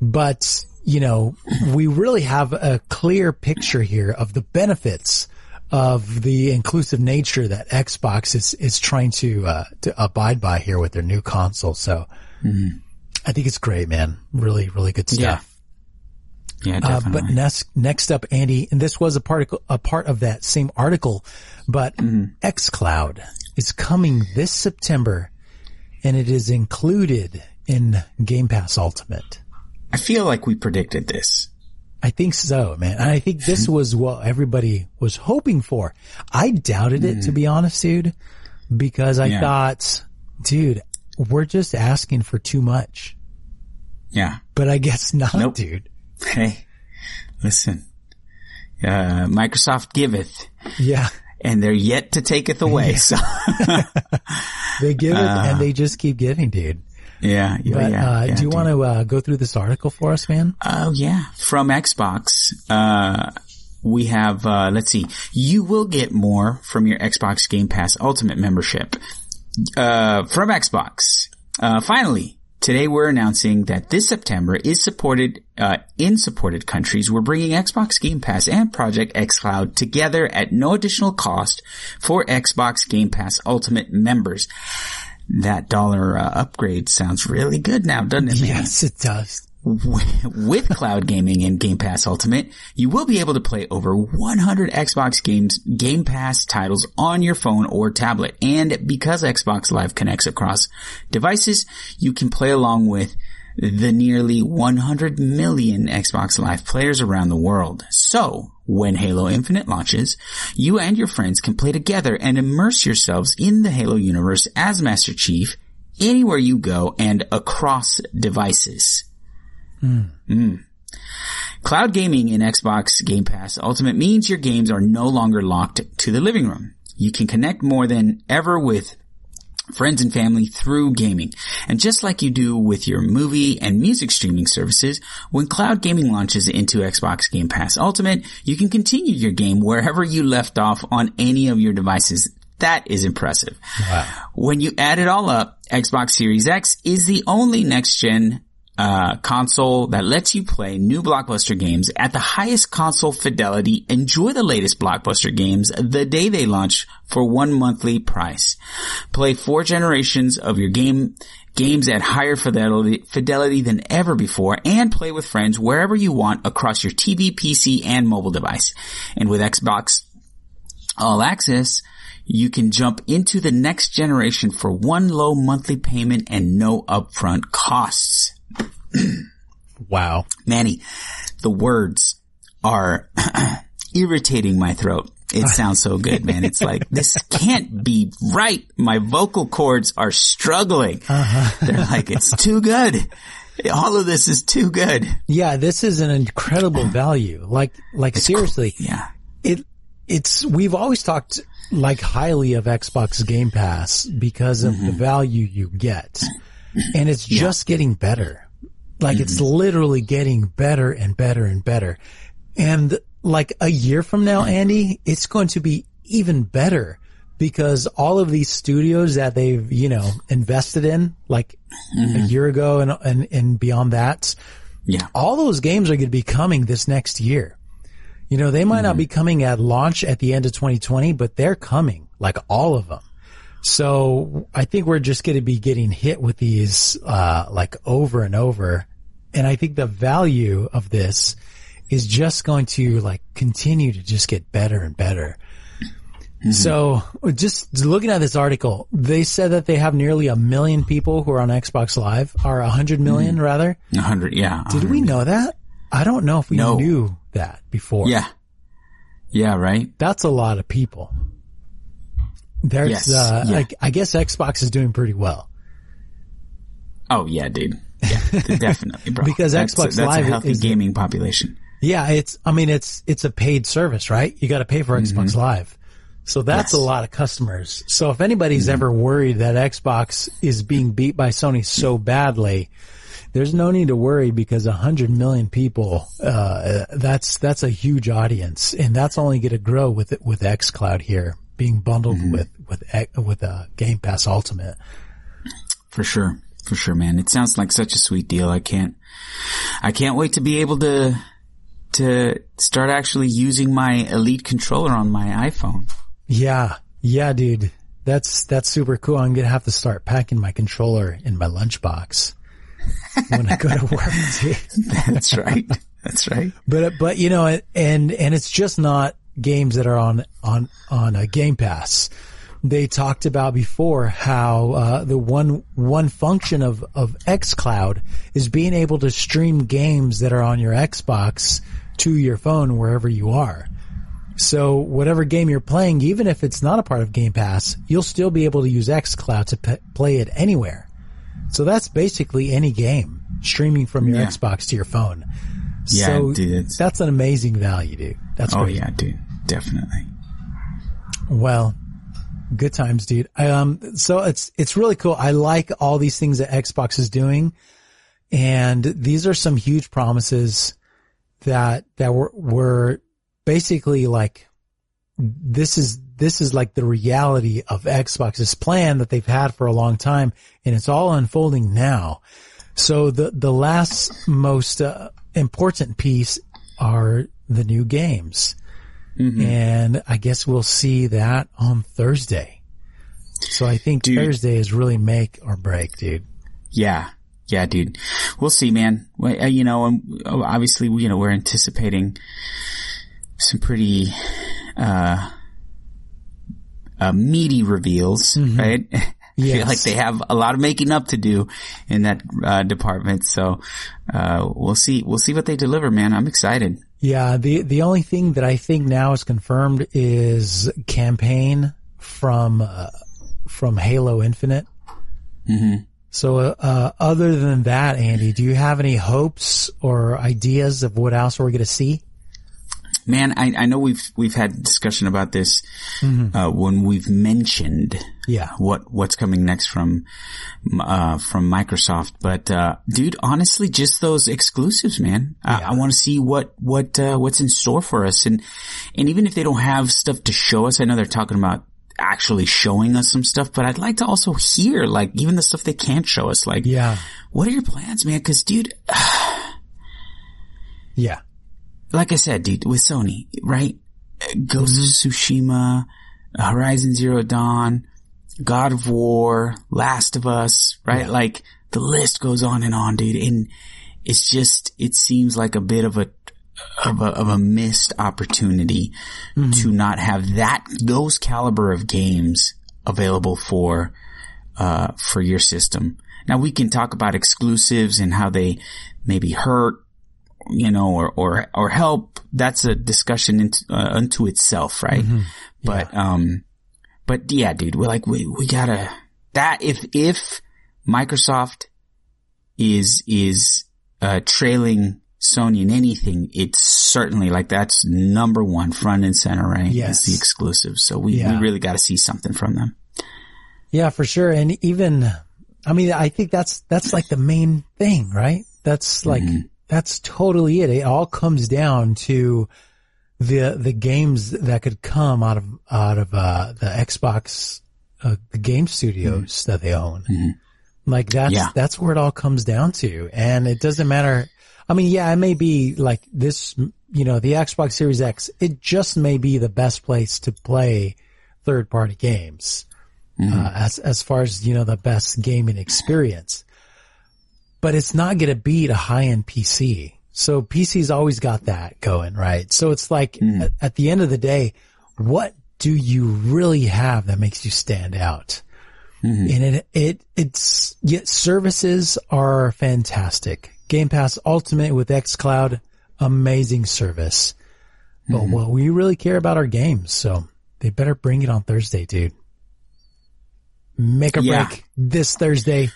but, you know, we really have a clear picture here of the benefits of the inclusive nature that Xbox is, is trying to, uh, to abide by here with their new console. So I think it's great, man. Really, really good stuff. Yeah. Yeah, Uh, definitely. but next, next up, Andy, and this was a particle, a part of that same article, but mm-hmm. xCloud is coming this September and it is included in Game Pass Ultimate. I feel like we predicted this. I think so, man. And I think this hmm. was what everybody was hoping for. I doubted it, to mm. be honest, dude, because I Yeah. thought, dude, we're just asking for too much. Yeah. But I guess not, Nope. dude. Hey, listen. Uh, Microsoft giveth Yeah. and they're yet to taketh away. So They give it and they just keep giving, dude. yeah, yeah, But yeah, uh, yeah, do you dude. want to uh, go through this article for us, man? Oh yeah, from Xbox. Uh, we have, uh, let's see, you will get more from your Xbox Game Pass Ultimate membership. Uh, from Xbox. Uh, finally, today we're announcing that this September is supported, uh, in supported countries. We're bringing Xbox Game Pass and Project xCloud together at no additional cost for Xbox Game Pass Ultimate members. That dollar uh, upgrade sounds really good now, doesn't it, man? Yes, it does. With cloud gaming and Game Pass Ultimate, you will be able to play over 100 Xbox games, Game Pass titles on your phone or tablet. And because Xbox Live connects across devices, you can play along with the nearly 100 million Xbox Live players around the world. So, when Halo Infinite launches, you and your friends can play together and immerse yourselves in the Halo universe as Master Chief anywhere you go and across devices. Mm. Cloud gaming in Xbox Game Pass Ultimate means your games are no longer locked to the living room. You can connect more than ever with friends and family through gaming. And just like you do with your movie and music streaming services, when cloud gaming launches into Xbox Game Pass Ultimate, you can continue your game wherever you left off on any of your devices. That is impressive. Wow. When you add it all up, Xbox Series X is the only next gen uh, console that lets you play new blockbuster games at the highest console fidelity. Enjoy the latest blockbuster games the day they launch for one monthly price. Play four generations of your game games at higher fidelity, fidelity than ever before and play with friends wherever you want across your TV, PC, and mobile device. And with Xbox All Access, you can jump into the next generation for one low monthly payment and no upfront costs. Wow. Manny, the words are irritating my throat. It sounds so good, man. It's like, this can't be right. My vocal cords are struggling. Uh-huh. They're like, it's too good. All of this is too good. Yeah, this is an incredible value. Like, like seriously, Yeah. it, it's, we've always talked like highly of Xbox Game Pass because of the mm-hmm. value you get. And it's just getting better. Like it's mm-hmm. literally getting better and better and better. And like a year from now, mm-hmm. Andy, it's going to be even better because all of these studios that they've, you know, invested in like a mm-hmm. year ago and, and, and beyond that, Yeah. all those games are going to be coming this next year. You know, they might not be coming at launch at the end of 2020, but they're coming, like all of them. So I think we're just going to be getting hit with these, uh, like over and over. And I think the value of this is just going to like continue to just get better and better. So just looking at this article, they said that they have nearly a million people who are on Xbox Live, or a hundred million rather. A hundred. Yeah. a Did we know that? I don't know if we No. knew that before. Yeah. Yeah, right? That's a lot of people. There's, Yes, uh, yeah. I, I guess Xbox is doing pretty well. Oh, yeah, dude. Yeah, definitely, bro. Because that's, Xbox that's Live a healthy is- gaming population. Yeah, it's, I mean, it's, it's a paid service, right? You got to pay for Xbox Live. So that's Mm-hmm. Yes. Mm-hmm. a lot of customers. So if anybody's ever worried that Xbox is being beat by Sony so badly, there's no need to worry because hundred million people, uh, that's, that's a huge audience and that's only going to grow with it, with xCloud here being bundled Mm-hmm. with, with, with, uh, Game Pass Ultimate. For sure. For sure, man. It sounds like such a sweet deal. I can't, I can't wait to be able to, to start actually using my Elite controller on my iPhone. Yeah. Yeah, dude. That's, that's super cool. I'm going to have to start packing my controller in my lunchbox when I go to work. That's right. That's right. But but you know, and and it's just not games that are on on on a Game Pass. They talked about before how uh, the one one function of of XCloud is being able to stream games that are on your Xbox to your phone wherever you are. So whatever game you're playing, even if it's not a part of Game Pass, you'll still be able to use XCloud to p- play it anywhere. So that's basically any game streaming from your Yeah. Xbox to your phone. Yeah, so dude, that's an amazing value, dude. That's Oh great. yeah, dude. Definitely. Well, good times, dude. Um, so it's, it's really cool. I like all these things that Xbox is doing. And these are some huge promises that, that were, were basically like, this is, this is like the reality of Xbox's plan that they've had for a long time. And it's all unfolding now. So the, the last most uh, important piece are the new games. And I guess we'll see that on Thursday. So I think Dude. Thursday is really make or break, dude. Yeah. Yeah, dude. We'll see, man. Uh, You know, um, obviously, you know, we're anticipating some pretty, uh, uh, meaty reveals, right? I feel like they have a lot of making up to do in that, uh, department. So, uh, we'll see, we'll see what they deliver, man. I'm excited. Yeah, the the only thing that I think now is confirmed is campaign from uh, from Halo Infinite. Mm-hmm. So, uh, uh, other than that, Andy, do you have any hopes or ideas of what else we're going to see? Man, I, I know we've we've had discussion about this uh, when we've mentioned Yeah. what what's coming next from uh, from Microsoft. But uh, dude, honestly, just those exclusives, man. I, I want to see what what uh, what's in store for us, and and even if they don't have stuff to show us, I know they're talking about actually showing us some stuff, but I'd like to also hear like even the stuff they can't show us. Like, Yeah. what are your plans, man? Because dude, Yeah. Like I said, dude, with Sony, right? Ghost of Tsushima, Horizon Zero Dawn, God of War, Last of Us, right? Like the list goes on and on, dude. And it's just, it seems like a bit of a, of a, of a missed opportunity to not have that, those caliber of games available for, uh, for your system. Now we can talk about exclusives and how they maybe hurt you know, or, or, or help, that's a discussion into, uh, unto itself, right? But, um, but yeah, dude, we're like, we, we gotta, that, if, if Microsoft is, is, uh, trailing Sony in anything, it's certainly like that's number one front and center, right? Yes. It's the exclusive. So we, Yeah. we really gotta see something from them. Yeah, for sure. And even, I mean, I think that's, that's like the main thing, right? That's like, that's totally it. It all comes down to the, the games that could come out of, out of, uh, the Xbox, uh, the game studios that they own. Like that's, Yeah. that's where it all comes down to. And it doesn't matter. I mean, yeah, it may be like this, you know, the Xbox Series X, it just may be the best place to play third party games uh, as as far as you know the best gaming experience. But it's not going to beat a high end PC. So PC's always got that going, right? So it's like hmm. at, at the end of the day, what do you really have that makes you stand out? Mm-hmm. And it it it's yet services are fantastic. Game Pass Ultimate with xCloud, amazing service. But mm-hmm. what we really care about are games, so they better bring it on Thursday, dude. Make a Yeah. break this Thursday.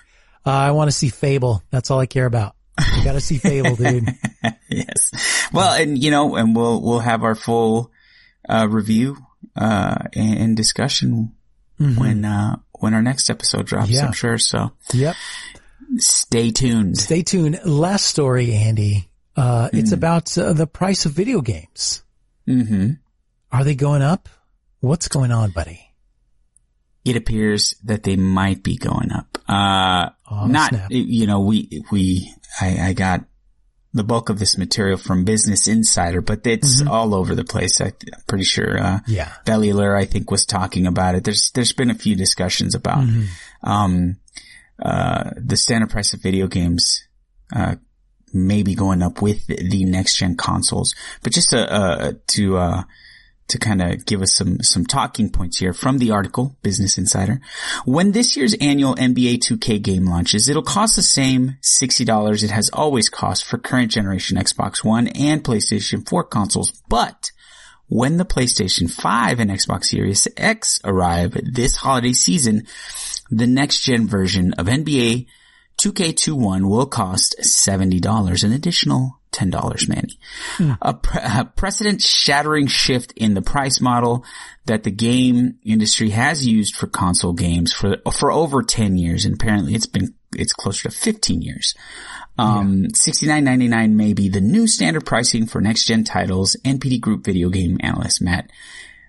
Uh, I want to see Fable. That's all I care about. You got to see Fable, dude. yes. Well, and you know, and we'll we'll have our full uh, review uh, and, and discussion when uh, when our next episode drops. Yeah. I'm sure. So Yep. stay tuned. Stay tuned. Last story, Andy. Uh, it's about uh, the price of video games. hmm Are they going up? What's going on, buddy? It appears that they might be going up. Uh, Oh, not snap. you know we we I, I got the bulk of this material from Business Insider, but it's Mm-hmm. all over the place. I, I'm pretty sure. Uh, Yeah. Bellular, I think, was talking about it. There's there's been a few discussions about Mm-hmm. um, uh, the standard price of video games uh, may be going up with the next gen consoles. But just to uh, to uh, to kind of give us some some talking points here from the article, Business Insider. When this year's annual NBA 2K game launches, it'll cost the same $60 it has always cost for current generation Xbox One and PlayStation 4 consoles, but when the PlayStation 5 and Xbox Series X arrive this holiday season, the next gen version of NBA 2K21 will cost $70, an additional $10, Manny. A, pre- a precedent shattering shift in the price model that the game industry has used for console games for, for over 10 years. And apparently it's been, it's closer to 15 years. Um, $69.99 may be the new standard pricing for next gen titles. NPD Group video game analyst Matt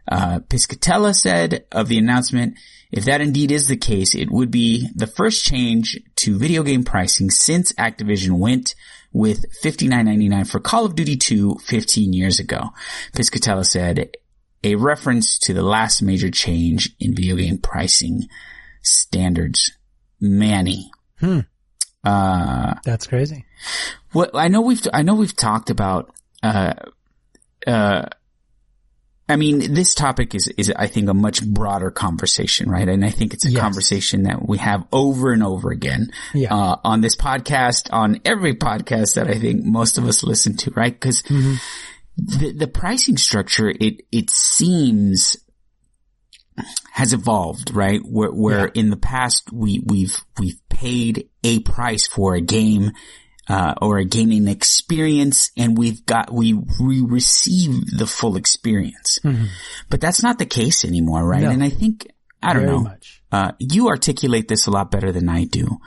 uh, Piscatella said of the announcement, if that indeed is the case, it would be the first change to video game pricing since Activision went with $59.99 for Call of Duty 2 15 years ago. Piscatella said, a reference to the last major change in video game pricing standards. Manny. Hmm. Uh, That's crazy. what I know we've I know we've talked about uh uh I mean this topic is is I think a much broader conversation, right? And I think it's a Yes. conversation that we have over and over again Yeah. uh on this podcast, on every podcast that I think most of us listen to, right? Cuz Mm-hmm. the the pricing structure it it seems has evolved, right? Where, where Yeah. in the past we, we've, we've paid a price for a game, uh, or a gaming experience and we've got, we, we receive the full experience. But that's not the case anymore, right? No. And I think, I don't Very know. much. Uh, you articulate this a lot better than I do.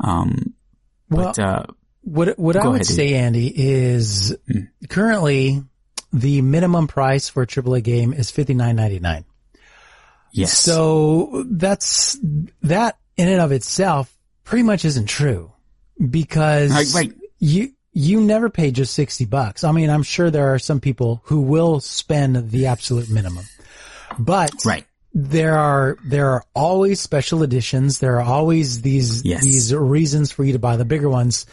Um, but, uh, What what I would ahead, say, Andy, is currently the minimum price for a AAA game is fifty nine ninety nine. yes. So that's that in and of itself pretty much isn't true because Right, right. you you never pay just sixty bucks. I mean, I'm sure there are some people who will spend the absolute minimum, but right. there are there are always special editions. There are always these Yes. these reasons for you to buy the bigger ones,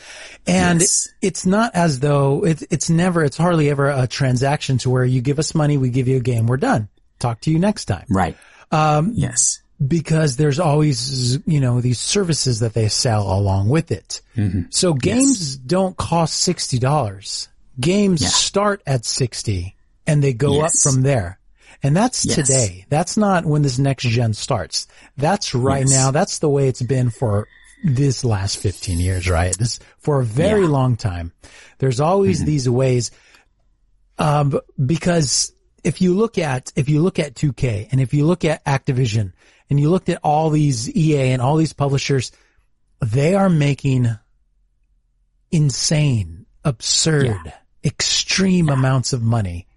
and Yes. it's not as though it's it's never it's hardly ever a transaction to where you give us money, we give you a game, we're done. Talk to you next time Right. Um, yes. Because there's always you know these services that they sell along with it. Mm-hmm. So games don't cost sixty dollars. Games Yeah. start at sixty and they go up from there. And that's Yes. today. That's not when this next gen starts. That's right Yes. now. That's the way it's been for this last 15 years, right? This for a very Yeah. Mm-hmm. long time. There's always these ways. Um, because if you look at, if you look at 2K and if you look at Activision and you looked at all these EA and all these publishers, they are making insane, absurd, extreme amounts of money.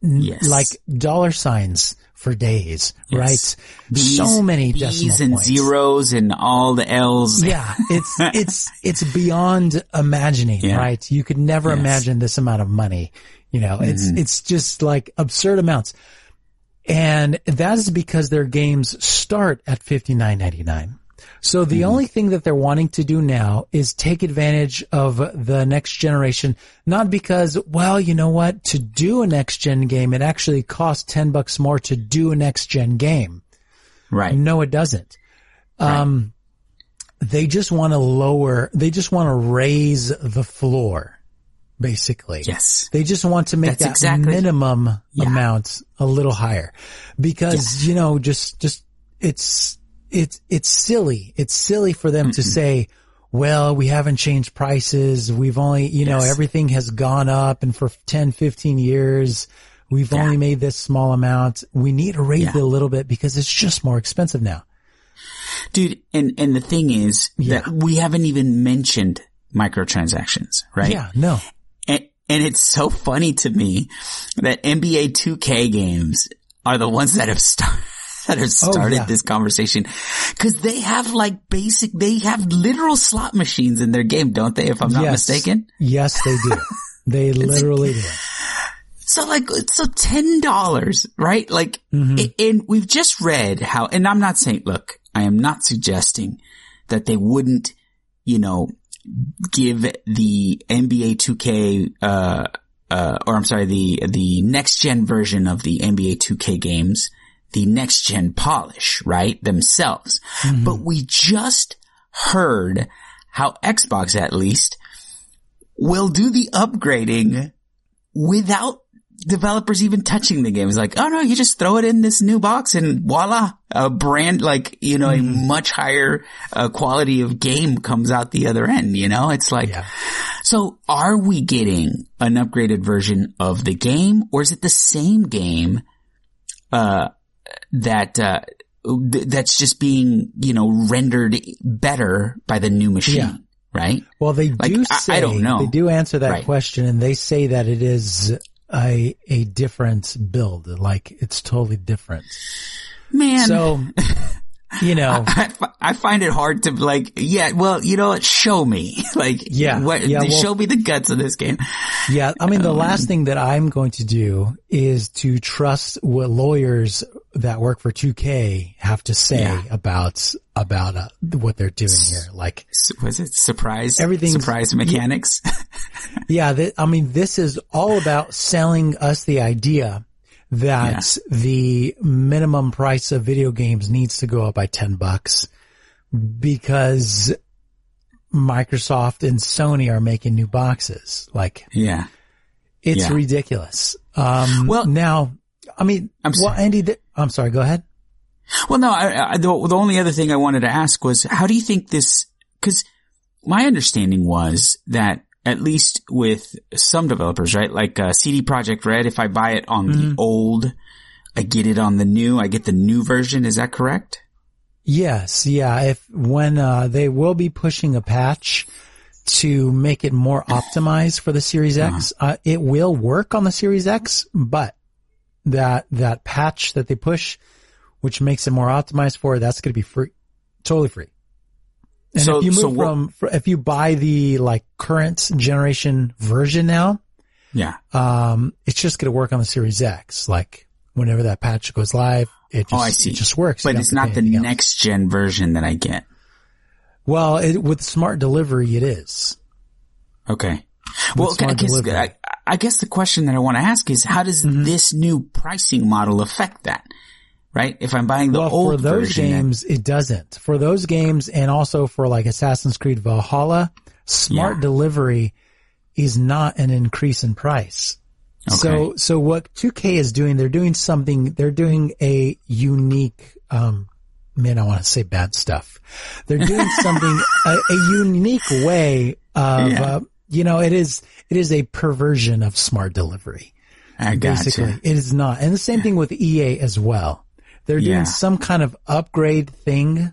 Yes. Like dollar signs for days, Yes. right? Bees- so many decimal and points. zeros and all the L's. Yeah, it's it's it's beyond imagining, Yeah. right? You could never Yes. imagine this amount of money. You know, it's mm-hmm. it's just like absurd amounts. And that is because their games start at fifty nine ninety nine. So the only thing that they're wanting to do now is take advantage of the next generation, not because, well, you know what, to do a next gen game, it actually costs 10 bucks more to do a next gen game. Right. No, it doesn't. Um, they just want to lower, they just want to raise the floor, basically. Yes. They just want to make That's that exactly- minimum Yeah. amount a little higher because, you know, just, just, it's, it's, it's silly. It's silly for them to say, well, we haven't changed prices. We've only, you know, everything has gone up and for 10, 15 years, we've only made this small amount. We need to raise Yeah. it a little bit because it's just more expensive now. Dude, and, and the thing is Yeah. that we haven't even mentioned microtransactions, right? Yeah, no. And, it's so funny to me that NBA 2K games are the ones that have started. That have oh, started Oh, yeah. this conversation because they have like basic, they have literal slot machines in their game, don't they? If I'm not yes. mistaken. Yes, they do. they literally do. So like, so ten dollars, right? Like, mm-hmm. a- and we've just read how, and I'm not saying, look, I am not suggesting that they wouldn't, you know, give the NBA 2K, uh, uh, or I'm sorry, the, the next gen version of the NBA 2K games, the next gen polish, right? Themselves. But we just heard how Xbox at least will do the upgrading without developers even touching the game. It's like, oh no, you just throw it in this new box and voila, a brand like, you know, a much higher uh, quality of game comes out the other end, you know? It's like, Yeah. so are we getting an upgraded version of the game or is it the same game, uh, that, uh, th- that's just being, you know, rendered better by the new machine, Yeah. right? Well, they Like, do I- I don't know. they do answer that Right. question and they say that it is a, a different build. Like it's totally different. Man. So, you know, I, I find it hard to like, yeah, well, you know what? Show me. like, Yeah, what, yeah, well- show me the guts of this game. yeah, I mean, Um, the last thing that I'm going to do is to trust what lawyers that work for 2K have to say Yeah. about, about uh, what they're doing here. Like, Was it surprise? Everything surprise mechanics. Yeah, th- I mean, this is all about selling us the idea that the minimum price of video games needs to go up by 10 bucks because Microsoft and Sony are making new boxes. Like, yeah. it's Yeah. ridiculous. Um, Well- now, I mean, I'm well, sorry. Andy, I'm sorry, go ahead. Well, no, I, I, the, the only other thing I wanted to ask was, how do you think this, cause my understanding was that at least with some developers, right? Like uh, CD Projekt Red, if I buy it on the old, I get it on the new. I get the new version. Is that correct? Yes, yeah. If when uh, they will be pushing a patch to make it more optimized for the Series X, uh, it will work on the Series X, but that that patch that they push, which makes it more optimized for that's going to be free, totally free. And So- if you move so from fr- if you buy the like current generation version now, Yeah. um, it's just going to work on the Series X. Like whenever that patch goes live, it just Oh, I see. it just works. But it's not the next gen version that I get. Well, it, with smart delivery, it is. Okay. Well, I guess. I, I guess the question that I want to ask is how does Mm-hmm. this new pricing model affect that? Right? If I'm buying the well, old for those version, games, it doesn't. For those games, and also for like Assassin's Creed Valhalla, smart Yeah. delivery is not an increase in price. So, so what 2K is doing, they're doing something, they're doing a unique, um, man, I want to say bad stuff. They're doing something, a, a unique way of, Yeah. uh, you know, it is, it is a perversion of smart delivery. I gotcha. Basically, it is not. And the same thing with EA as well. They're doing Yeah. some kind of upgrade thing,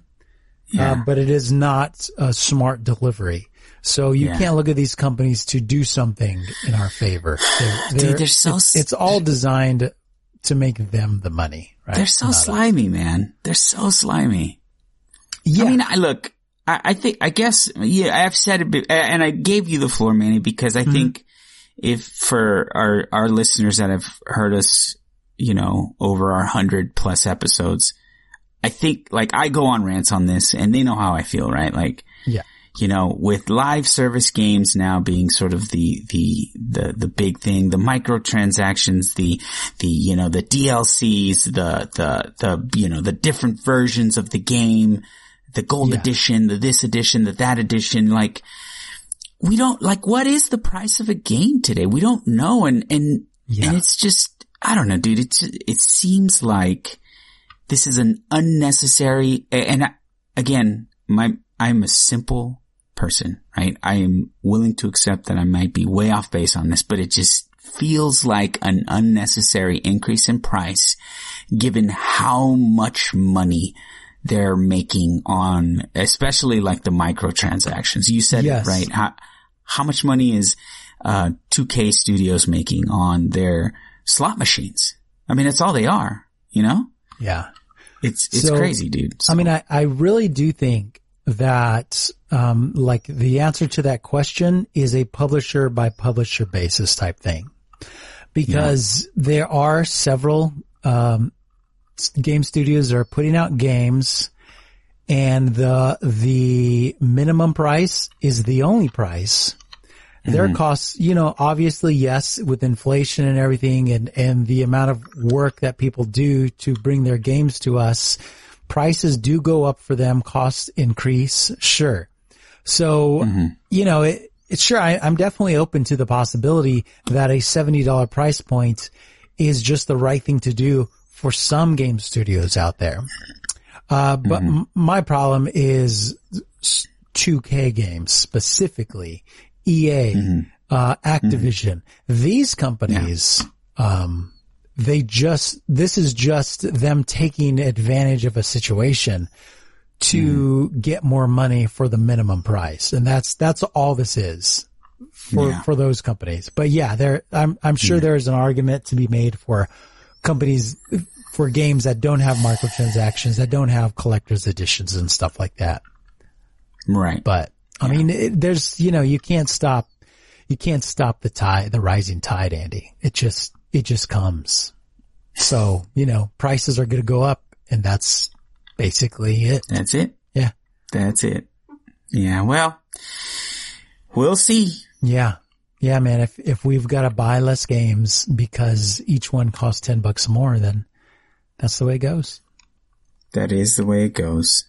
Yeah. uh, but it is not a smart delivery. So you Yeah. can't look at these companies to do something in our favor. They're, they're so it's, it's all designed to make them the money, right? They're so Not us. slimy, man. They're so slimy. Yeah. I mean, I look, I, I think, I guess, yeah, I've said it, and I gave you the floor, Manny, because Mm-hmm. I think if for our, our listeners that have heard us, you know, over our hundred plus episodes, I think, like, I go on rants on this and they know how I feel, right? Like, yeah. you know, with live service games now being sort of the, the, the, the big thing, the microtransactions, the, the, you know, the DLCs, the, the, the, you know, the different versions of the game, the gold Yeah. edition, the this edition, the that edition, like, we don't, like, what is the price of a game today? We don't know. And, and, Yeah. and it's just, I don't know, dude. It's, it seems like this is an unnecessary, and I, again, my, I'm a simple person, right? I am willing to accept that I might be way off base on this, but it just feels like an unnecessary increase in price given how much money they're making on, especially like the microtransactions. You said Yes. it, right? How, how much money is, uh, 2K studios making on their slot machines? I mean, that's all they are, you know? Yeah. It's, it's So, crazy, dude. I mean, I, I really do think that, um, like the answer to that question is a publisher by publisher basis type thing. Because there are several, um, game studios are putting out games and the, the minimum price is the only price. Their mm-hmm. costs, you know, obviously, yes, with inflation and everything and, and the amount of work that people do to bring their games to us, prices do go up for them, costs increase, sure. So, mm-hmm. you know, it, it's sure, I, I'm definitely open to the possibility that a $70 price point is just the right thing to do for some game studios out there. Uh, but mm-hmm. m- my problem is 2K games specifically, EA, uh, Activision. These companies, um, they just, this is just them taking advantage of a situation to get more money for the minimum price. And that's, that's all this is for, Yeah. for those companies. But yeah, there, I'm, I'm sure there is an argument to be made for companies, for games that don't have microtransactions, that don't have collector's editions and stuff like that. right. But I mean, it, there's, you know, you can't stop, you can't stop the tide, the rising tide, Andy. It just, it just comes. So, you know, prices are going to go up and that's basically it. That's it. Yeah. That's it. Yeah. Well, we'll see. Yeah. Yeah, man. If, if we've got to buy less games because each one costs 10 bucks more, then that's the way it goes. That is the way it goes.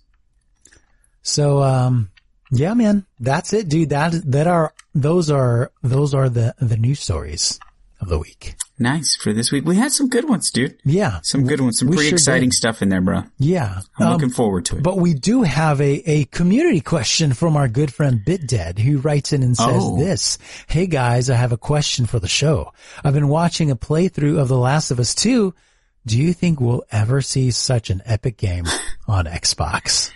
So, um, yeah, man, that's it, dude. That, that are, those are, those are the, the news stories of the week. nice for this week. We had some good ones, dude. Yeah. Some good ones. Some pretty sure exciting did. stuff in there, bro. Yeah. I'm Um, looking forward to it. But we do have a, a community question from our good friend BitDead who writes in and says Oh. this. Hey guys, I have a question for the show. I've been watching a playthrough of The Last of Us 2. Do you think we'll ever see such an epic game on Xbox?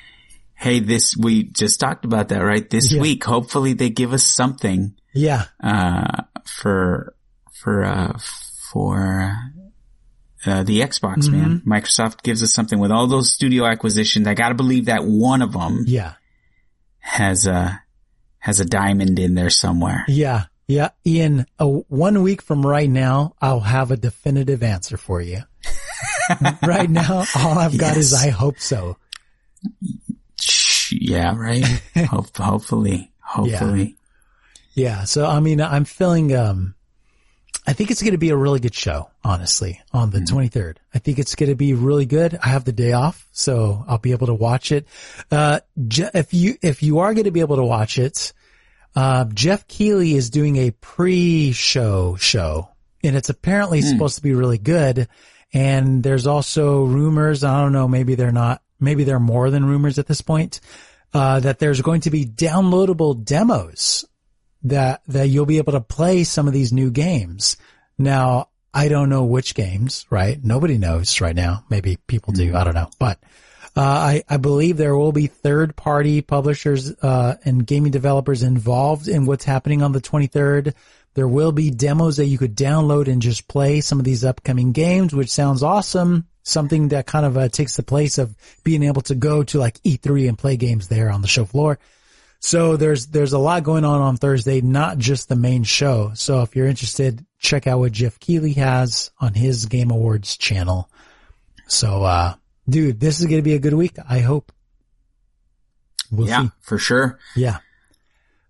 Hey, this, we just talked about that, right? This Yeah. week, hopefully they give us something, Yeah. uh, for, for, uh, for, uh, the Xbox, man. Mm-hmm. Microsoft gives us something with all those studio acquisitions. I gotta believe that one of them Yeah. has a, has a diamond in there somewhere. Yeah. Yeah. Ian, uh, one week from right now, I'll have a definitive answer for you. right now, all I've got is I hope so. Yeah, right? Hope, hopefully, hopefully. Yeah. So, I mean, I'm feeling, um, I think it's going to be a really good show, honestly, on the 23rd. I think it's going to be really good. I have the day off, so I'll be able to watch it. Uh, Je- if you, if you are going to be able to watch it, uh, Geoff Keighley is doing a pre-show show and it's apparently supposed to be really good. And there's also rumors. I don't know. Maybe they're not, maybe they're more than rumors at this point, uh, that there's going to be downloadable demos that that you'll be able to play some of these new games. Now, I don't know which games, right? Nobody knows right now. Maybe people do. I don't know. But uh, I, I believe there will be third party publishers uh, and gaming developers involved in what's happening on the 23rd. There will be demos that you could download and just play some of these upcoming games, which sounds awesome. Something that kind of uh, takes the place of being able to go to like E3 and play games there on the show floor. So there's there's a lot going on on Thursday, not just the main show. So if you're interested, check out what Geoff Keighley has on his Game Awards channel. So uh dude, this is going to be a good week, I hope. We'll Yeah, see. for sure. Yeah.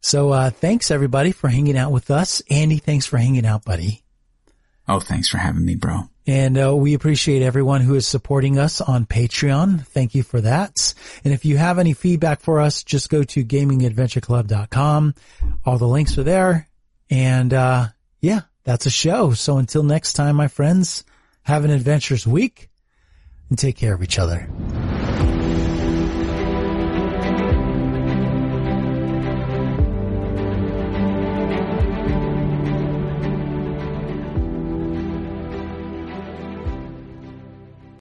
So uh thanks everybody for hanging out with us. Andy, thanks for hanging out, buddy. Oh, thanks for having me, bro. And uh, we appreciate everyone who is supporting us on Patreon. Thank you for that. And if you have any feedback for us, just go to gamingadventureclub.com. All the links are there. And uh, yeah, that's a show. So until next time, my friends, have an adventurous week and take care of each other.